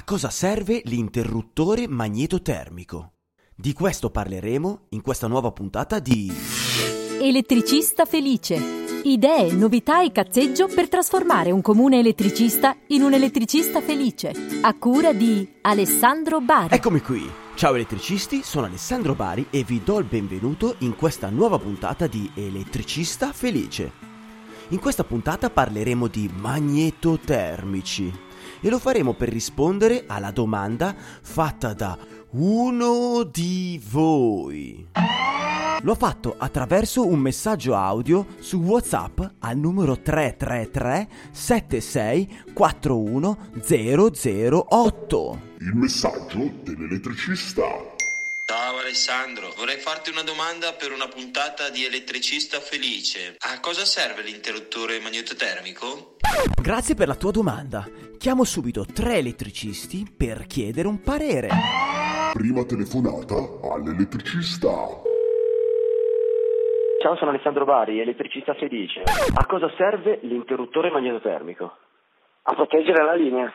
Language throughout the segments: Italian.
A cosa serve l'interruttore magnetotermico? Di questo parleremo in questa nuova puntata di Elettricista felice. Idee, novità e cazzeggio per trasformare un comune elettricista in un elettricista felice. A cura di Alessandro Bari. Eccomi qui. Ciao elettricisti, sono Alessandro Bari e vi do il benvenuto in questa nuova puntata di Elettricista felice. In questa puntata parleremo di magnetotermici e lo faremo per rispondere alla domanda fatta da uno di voi. L'ho fatto attraverso un messaggio audio su WhatsApp al numero 333 76 41 008. Il messaggio dell'elettricista. Alessandro, vorrei farti una domanda per una puntata di Elettricista Felice. A cosa serve l'interruttore magnetotermico? Grazie per la tua domanda. Chiamo subito tre elettricisti per chiedere un parere. Prima telefonata all'elettricista. Ciao, sono Alessandro Bari, elettricista felice. A cosa serve l'interruttore magnetotermico? a proteggere la linea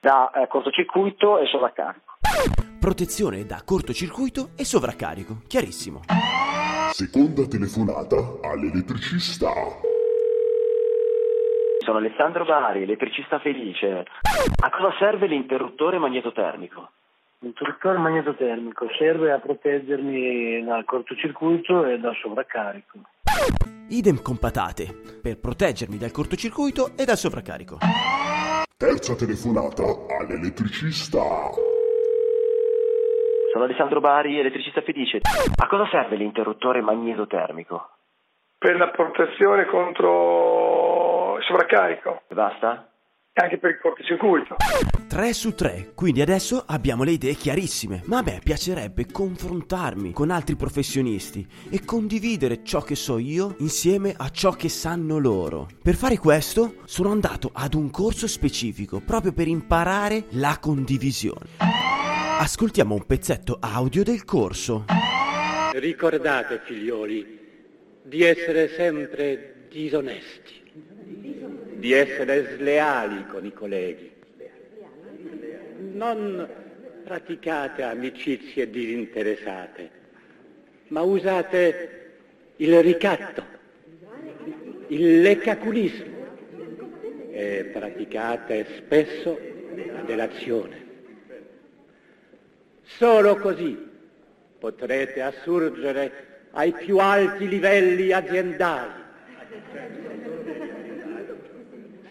da eh, cortocircuito e sovraccarico. Protezione da cortocircuito e sovraccarico. Chiarissimo. Seconda telefonata all'elettricista. Sono Alessandro Bari, elettricista felice. A cosa serve l'interruttore magnetotermico? L'interruttore magnetotermico serve a proteggermi dal cortocircuito e dal sovraccarico. Idem con patate, per proteggermi dal cortocircuito e dal sovraccarico. Terza telefonata all'elettricista. Sono Alessandro Bari, elettricista felice. A cosa serve l'interruttore magnetotermico? per la protezione contro il sovraccarico E basta? e anche per il cortocircuito. 3 su 3, quindi adesso abbiamo le idee chiarissime, ma a me piacerebbe confrontarmi con altri professionisti e condividere ciò che so io insieme a ciò che sanno loro. Per fare questo sono andato ad un corso specifico proprio per imparare la condivisione. Ascoltiamo un pezzetto audio del corso. Ricordate, figlioli, di essere sempre disonesti, di essere sleali con i colleghi. Non praticate amicizie disinteressate, ma usate il ricatto, il leccaculismo e praticate spesso la delazione. Solo così potrete assurgere ai più alti livelli aziendali.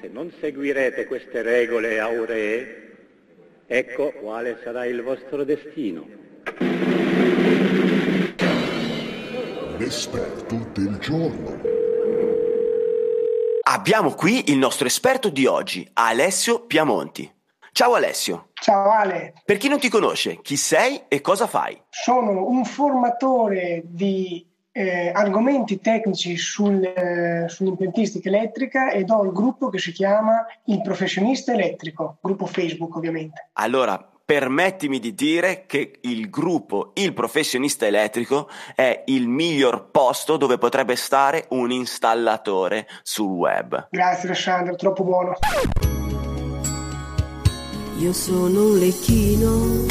Se non seguirete queste regole auree, ecco quale sarà il vostro destino. L'esperto del giorno. Abbiamo qui il nostro esperto di oggi, Alessio Piamonti. Ciao Alessio. Ciao Ale, Per chi non ti conosce, chi sei e cosa fai? sono un formatore di eh, argomenti tecnici sul, eh, sull'impiantistica elettrica ed ho il gruppo che si chiama Il Professionista Elettrico, gruppo Facebook ovviamente. Allora, permettimi di dire che il gruppo Il Professionista Elettrico è il miglior posto dove potrebbe stare un installatore sul web. Grazie Alessandro, troppo buono. Io sono un lecchino.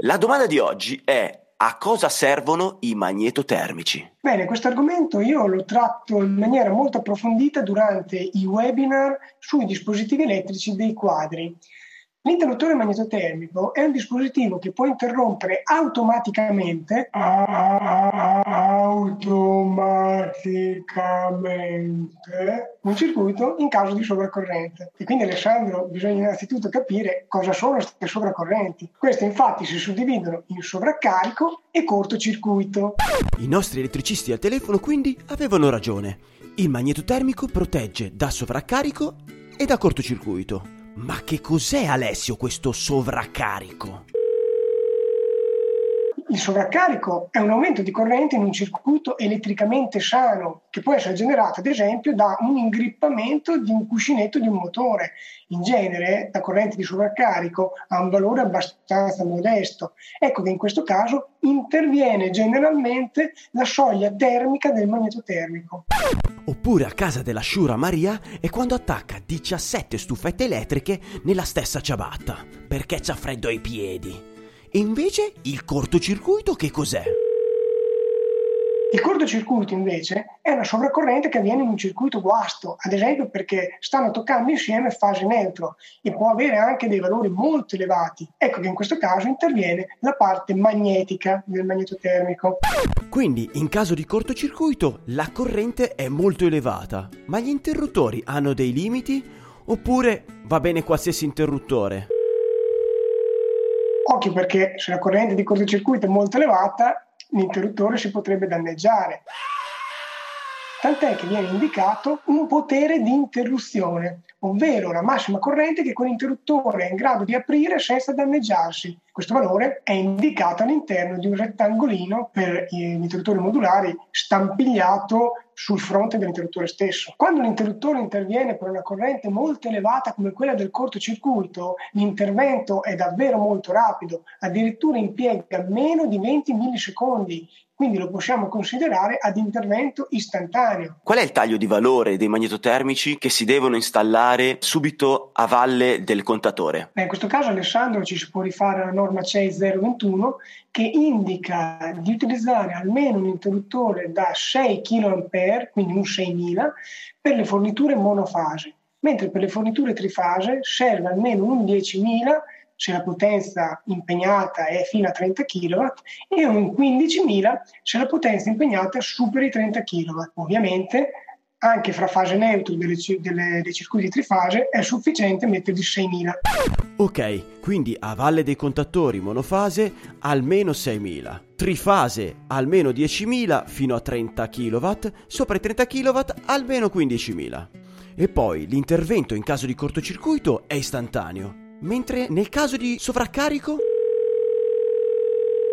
La domanda di oggi è a cosa servono i magnetotermici? Bene, questo argomento io lo tratto in maniera molto approfondita durante i webinar sui dispositivi elettrici dei quadri. L'interruttore magnetotermico è un dispositivo che può interrompere automaticamente automaticamente un circuito in caso di sovraccorrente. E quindi Alessandro bisogna innanzitutto capire cosa sono queste sovraccorrenti. Queste infatti si suddividono in sovraccarico e cortocircuito. I nostri elettricisti al telefono quindi avevano ragione. Il magnetotermico protegge da sovraccarico e da cortocircuito. Ma che cos'è Alessio questo sovraccarico? Il sovraccarico è un aumento di corrente in un circuito elettricamente sano che può essere generato ad esempio da un ingrippamento di un cuscinetto di un motore. In genere la corrente di sovraccarico ha un valore abbastanza modesto. Ecco che in questo caso interviene generalmente la soglia termica del magnetotermico. Oppure a casa della Shura Maria è quando attacca 17 stufette elettriche nella stessa ciabatta, perché c'ha freddo ai piedi. E invece il cortocircuito che cos'è? Il cortocircuito invece è una sovraccorrente che avviene in un circuito guasto, ad esempio perché stanno toccando insieme fase neutro e può avere anche dei valori molto elevati. Ecco che in questo caso interviene la parte magnetica del magnetotermico. Quindi in caso di cortocircuito la corrente è molto elevata, ma gli interruttori hanno dei limiti oppure va bene qualsiasi interruttore? Occhio perché se la corrente di cortocircuito è molto elevata l'interruttore si potrebbe danneggiare. Tant'è che viene indicato un potere di interruzione, ovvero la massima corrente che quell'interruttore è in grado di aprire senza danneggiarsi. Questo valore è indicato all'interno di un rettangolino per gli interruttori modulari stampigliato sul fronte dell'interruttore stesso. Quando l'interruttore interviene per una corrente molto elevata come quella del cortocircuito, l'intervento è davvero molto rapido, addirittura impiega meno di 20 millisecondi quindi lo possiamo considerare ad intervento istantaneo. Qual è il taglio di valore dei magnetotermici che si devono installare subito a valle del contatore? In questo caso Alessandro ci si può rifare alla norma CEI 021 che indica di utilizzare almeno un interruttore da 6 kA, quindi un 6000, per le forniture monofase, mentre per le forniture trifase serve almeno un 10.000 se la potenza impegnata è fino a 30 kW e un 15.000 se la potenza impegnata supera i 30 kW. Ovviamente anche fra fase neutra delle, delle, dei circuiti trifase è sufficiente mettergli 6.000. Ok, quindi a valle dei contattori monofase almeno 6.000, trifase almeno 10.000 fino a 30 kW, sopra i 30 kW almeno 15.000. E poi l'intervento in caso di cortocircuito è istantaneo. Mentre nel caso di sovraccarico?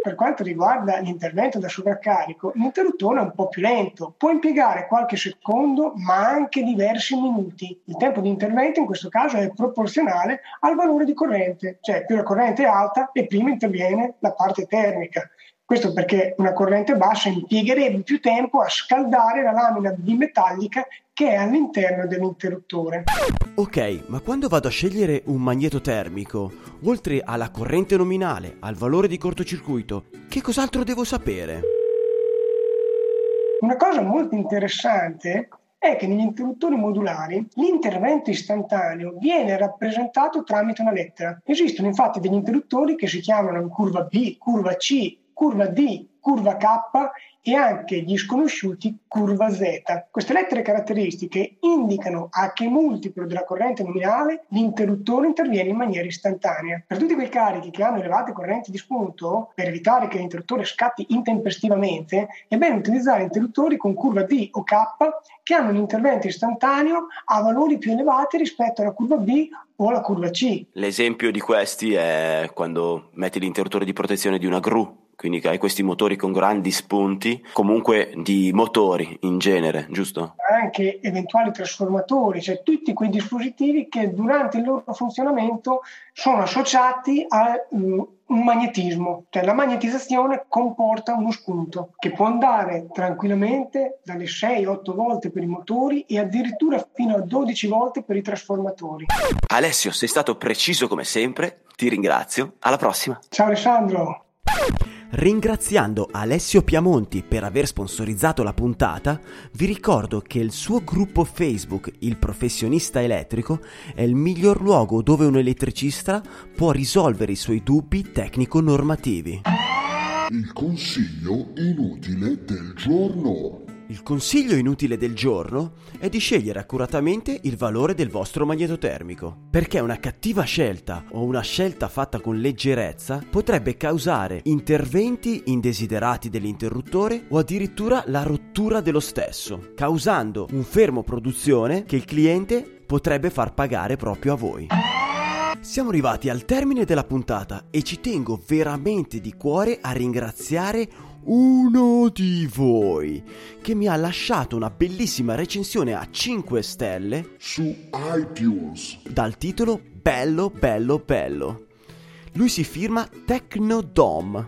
Per quanto riguarda l'intervento da sovraccarico, l'interruttore è un po' più lento, può impiegare qualche secondo ma anche diversi minuti. Il tempo di intervento in questo caso è proporzionale al valore di corrente, cioè più la corrente è alta e prima interviene la parte termica. Questo perché una corrente bassa impiegherebbe più tempo a scaldare la lamina bimetallica che è all'interno dell'interruttore. Ok, ma quando vado a scegliere un magneto termico, oltre alla corrente nominale, al valore di cortocircuito, che cos'altro devo sapere? Una cosa molto interessante è che negli interruttori modulari l'intervento istantaneo viene rappresentato tramite una lettera. Esistono infatti degli interruttori che si chiamano curva B, curva C, curva D, curva K e anche gli sconosciuti curva Z. Queste lettere caratteristiche indicano a che multiplo della corrente nominale l'interruttore interviene in maniera istantanea. Per tutti quei carichi che hanno elevate correnti di spunto, per evitare che l'interruttore scatti intempestivamente, è bene utilizzare interruttori con curva D o K che hanno un intervento istantaneo a valori più elevati rispetto alla curva B o alla curva C. L'esempio di questi è quando metti l'interruttore di protezione di una gru quindi hai questi motori con grandi spunti, comunque di motori in genere, giusto? Anche eventuali trasformatori, cioè tutti quei dispositivi che durante il loro funzionamento sono associati a um, un magnetismo, cioè la magnetizzazione comporta uno spunto che può andare tranquillamente dalle 6-8 volte per i motori e addirittura fino a 12 volte per i trasformatori. Alessio, sei stato preciso come sempre, ti ringrazio, alla prossima. Ciao Alessandro. Ringraziando Alessio Piamonti per aver sponsorizzato la puntata, vi ricordo che il suo gruppo Facebook, Il Professionista Elettrico, è il miglior luogo dove un elettricista può risolvere i suoi dubbi tecnico-normativi. Il consiglio inutile del giorno. Il consiglio inutile del giorno è di scegliere accuratamente il valore del vostro magnetotermico, perché una cattiva scelta o una scelta fatta con leggerezza potrebbe causare interventi indesiderati dell'interruttore o addirittura la rottura dello stesso, causando un fermo produzione che il cliente potrebbe far pagare proprio a voi. Siamo arrivati al termine della puntata e ci tengo veramente di cuore a ringraziare uno di voi che mi ha lasciato una bellissima recensione a 5 stelle su iTunes dal titolo Bello bello bello. Lui si firma Technodom.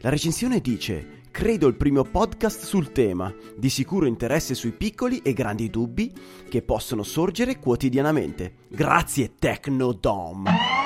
La recensione dice credo il primo podcast sul tema, di sicuro interesse sui piccoli e grandi dubbi che possono sorgere quotidianamente. Grazie Tecnodom!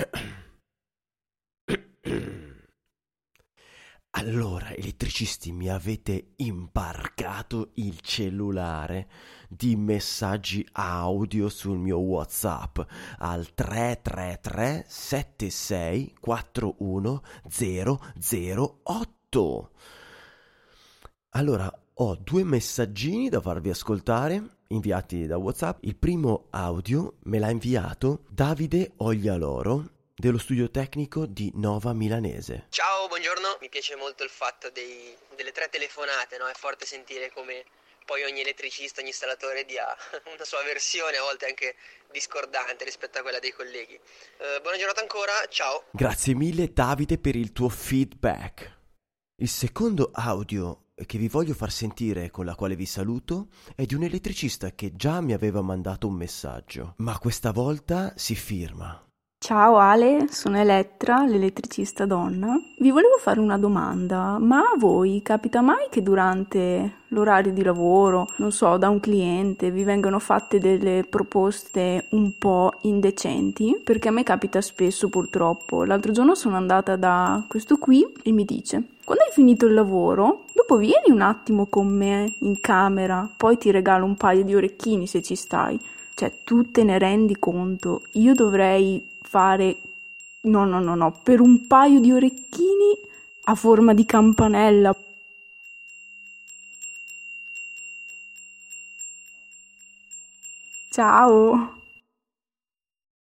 Allora, elettricisti, mi avete imbarcato il cellulare di messaggi audio sul mio WhatsApp al 333 76 41 008. Allora, ho due messaggini da farvi ascoltare inviati da WhatsApp. Il primo audio me l'ha inviato Davide Oglialoro dello studio tecnico di Nova Milanese. Ciao, buongiorno. Mi piace molto il fatto dei, delle tre telefonate, no? È forte sentire come poi ogni elettricista, ogni installatore dia una sua versione, a volte anche discordante rispetto a quella dei colleghi. Eh, buona giornata ancora, ciao. Grazie mille Davide per il tuo feedback. Il secondo audio che vi voglio far sentire con la quale vi saluto è di un elettricista che già mi aveva mandato un messaggio, ma questa volta si firma. Ciao Ale, sono Elettra, l'elettricista donna. Vi volevo fare una domanda, ma a voi capita mai che durante l'orario di lavoro, non so, da un cliente vi vengano fatte delle proposte un po' indecenti? Perché a me capita spesso purtroppo. L'altro giorno sono andata da questo qui e mi dice quando hai finito il lavoro, dopo vieni un attimo con me in camera, poi ti regalo un paio di orecchini se ci stai. Cioè, tu te ne rendi conto? Io dovrei fare... No, no, no, no, per un paio di orecchini a forma di campanella. Ciao!